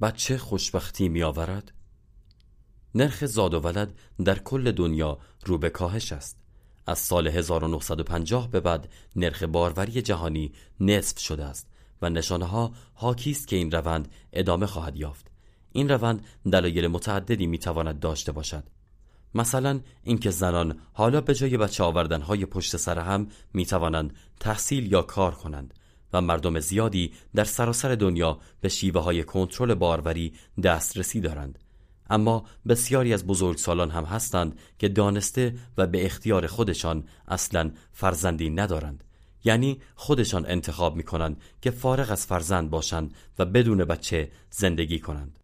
بچه خوشبختی می آورد؟ نرخ زاد و ولد در کل دنیا رو به کاهش است. از سال 1950 به بعد نرخ باروری جهانی نصف شده است و نشانه ها حاکی است که این روند ادامه خواهد یافت. این روند دلایل متعددی می‌تواند داشته باشد. مثلا اینکه زنان حالا به جای بچه آوردن های پشت سر هم می توانند تحصیل یا کار کنند. و مردم زیادی در سراسر دنیا به شیوه های کنترل باروری دسترسی دارند. اما بسیاری از بزرگسالان هم هستند که دانسته و به اختیار خودشان اصلا فرزندی ندارند. یعنی خودشان انتخاب می کنند که فارغ از فرزند باشند و بدون بچه زندگی کنند.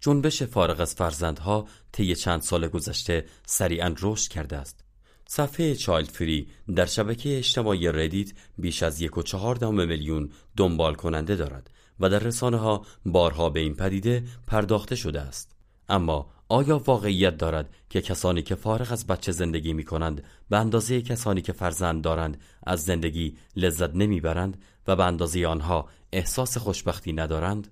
جنبش فارغ از فرزندها طی چند سال گذشته سریعا رشد کرده است. صفحه چایلد فری در شبکه اجتماعی ردیت بیش از یک و چهار میلیون دنبال کننده دارد و در رسانه ها بارها به این پدیده پرداخته شده است اما آیا واقعیت دارد که کسانی که فارغ از بچه زندگی می کنند به اندازه کسانی که فرزند دارند از زندگی لذت نمی‌برند و به اندازه آنها احساس خوشبختی ندارند؟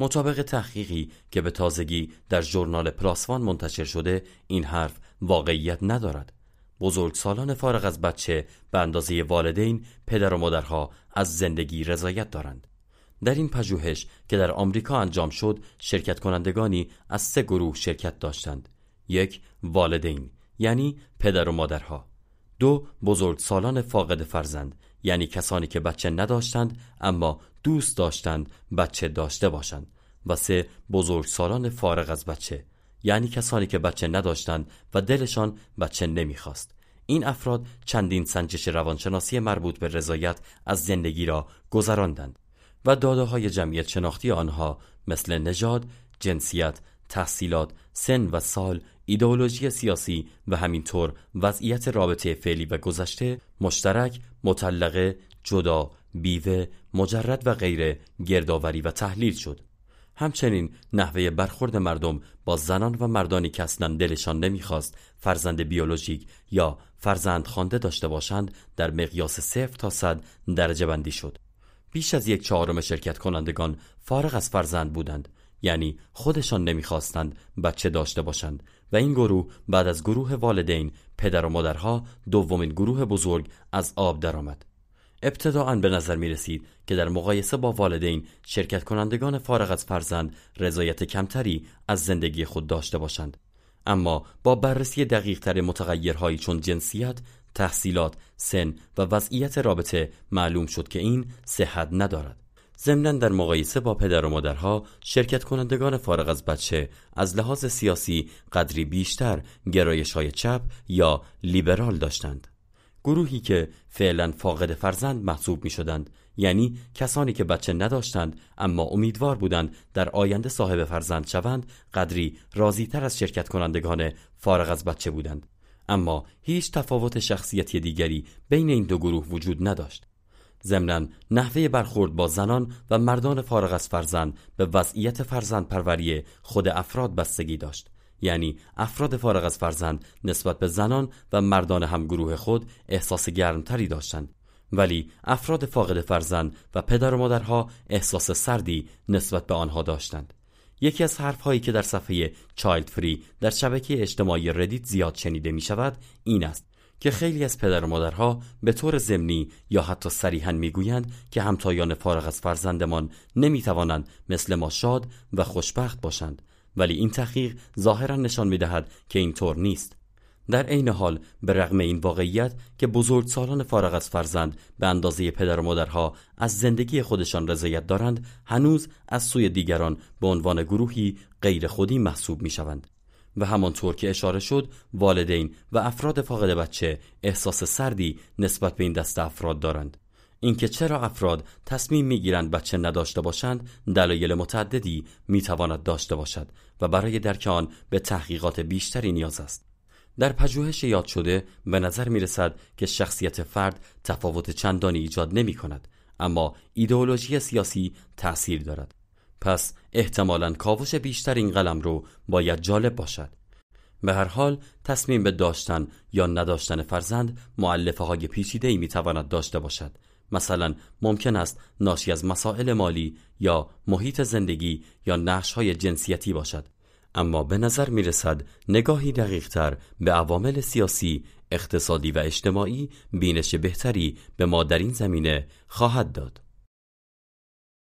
مطابق تحقیقی که به تازگی در ژورنال پلاسوان منتشر شده این حرف واقعیت ندارد بزرگسالان فارغ از بچه به اندازه والدین پدر و مادرها از زندگی رضایت دارند. در این پژوهش که در آمریکا انجام شد شرکت کنندگانی از سه گروه شرکت داشتند. یک والدین یعنی پدر و مادرها. دو بزرگسالان فاقد فرزند یعنی کسانی که بچه نداشتند اما دوست داشتند بچه داشته باشند. و سه بزرگسالان فارغ از بچه. یعنی کسانی که بچه نداشتند و دلشان بچه نمی‌خواست این افراد چندین سنجش روانشناسی مربوط به رضایت از زندگی را گذراندند و داده های جمعیت شناختی آنها مثل نژاد، جنسیت، تحصیلات، سن و سال، ایدئولوژی سیاسی و همینطور وضعیت رابطه فعلی و گذشته مشترک، مطلقه، جدا، بیوه، مجرد و غیره گردآوری و تحلیل شد. همچنین نحوه برخورد مردم با زنان و مردانی که اصلا دلشان نمی‌خواست فرزند بیولوژیک یا فرزند خوانده داشته باشند در مقیاس صفر تا صد درجه بندی شد. بیش از یک چهارم شرکت کنندگان فارغ از فرزند بودند یعنی خودشان نمی‌خواستند بچه داشته باشند و این گروه بعد از گروه والدین پدر و مادرها دومین گروه بزرگ از آب درآمد ابتداعا به نظر می رسید که در مقایسه با والدین شرکت کنندگان فارغ از فرزند رضایت کمتری از زندگی خود داشته باشند اما با بررسی دقیق تر متغیرهایی چون جنسیت، تحصیلات، سن و وضعیت رابطه معلوم شد که این صحت ندارد. ضمنا در مقایسه با پدر و مادرها شرکت کنندگان فارغ از بچه از لحاظ سیاسی قدری بیشتر گرایش های چپ یا لیبرال داشتند. گروهی که فعلا فاقد فرزند محسوب می شدند یعنی کسانی که بچه نداشتند اما امیدوار بودند در آینده صاحب فرزند شوند قدری راضیتر از شرکت کنندگان فارغ از بچه بودند. اما هیچ تفاوت شخصیتی دیگری بین این دو گروه وجود نداشت. ضمنا نحوه برخورد با زنان و مردان فارغ از فرزند به وضعیت فرزند پروری خود افراد بستگی داشت. یعنی افراد فارغ از فرزند نسبت به زنان و مردان همگروه خود احساس گرمتری داشتند. ولی افراد فاقد فرزند و پدر و مادرها احساس سردی نسبت به آنها داشتند. یکی از حرف هایی که در صفحه چایلد فری در شبکه اجتماعی ردیت زیاد شنیده می شود این است که خیلی از پدر و مادرها به طور ضمنی یا حتی صریحا می‌گویند که همتایان فارغ از فرزندمان نمی‌توانند مثل ما شاد و خوشبخت باشند. ولی این تحقیق ظاهرا نشان می‌دهد که اینطور نیست. در عین حال به رغم این واقعیت که بزرگ سالان فارغ از فرزند به اندازه پدر و مادرها از زندگی خودشان رضایت دارند هنوز از سوی دیگران به عنوان گروهی غیر خودی محسوب می شوند و همانطور که اشاره شد والدین و افراد فاقد بچه احساس سردی نسبت به این دست افراد دارند. اینکه چرا افراد تصمیم می‌گیرند بچه نداشته باشند دلایل متعددی می‌تواند داشته باشد و برای درک آن به تحقیقات بیشتری نیاز است. در پژوهش یاد شده به نظر می رسد که شخصیت فرد تفاوت چندانی ایجاد نمی کند اما ایدئولوژی سیاسی تأثیر دارد. پس احتمالا کاوش بیشتر این قلم رو باید جالب باشد. به هر حال تصمیم به داشتن یا نداشتن فرزند معلفه های پیچیده ای می تواند داشته باشد. مثلا ممکن است ناشی از مسائل مالی یا محیط زندگی یا نقش های جنسیتی باشد اما به نظر می رسد نگاهی دقیقتر به عوامل سیاسی، اقتصادی و اجتماعی بینش بهتری به ما در این زمینه خواهد داد.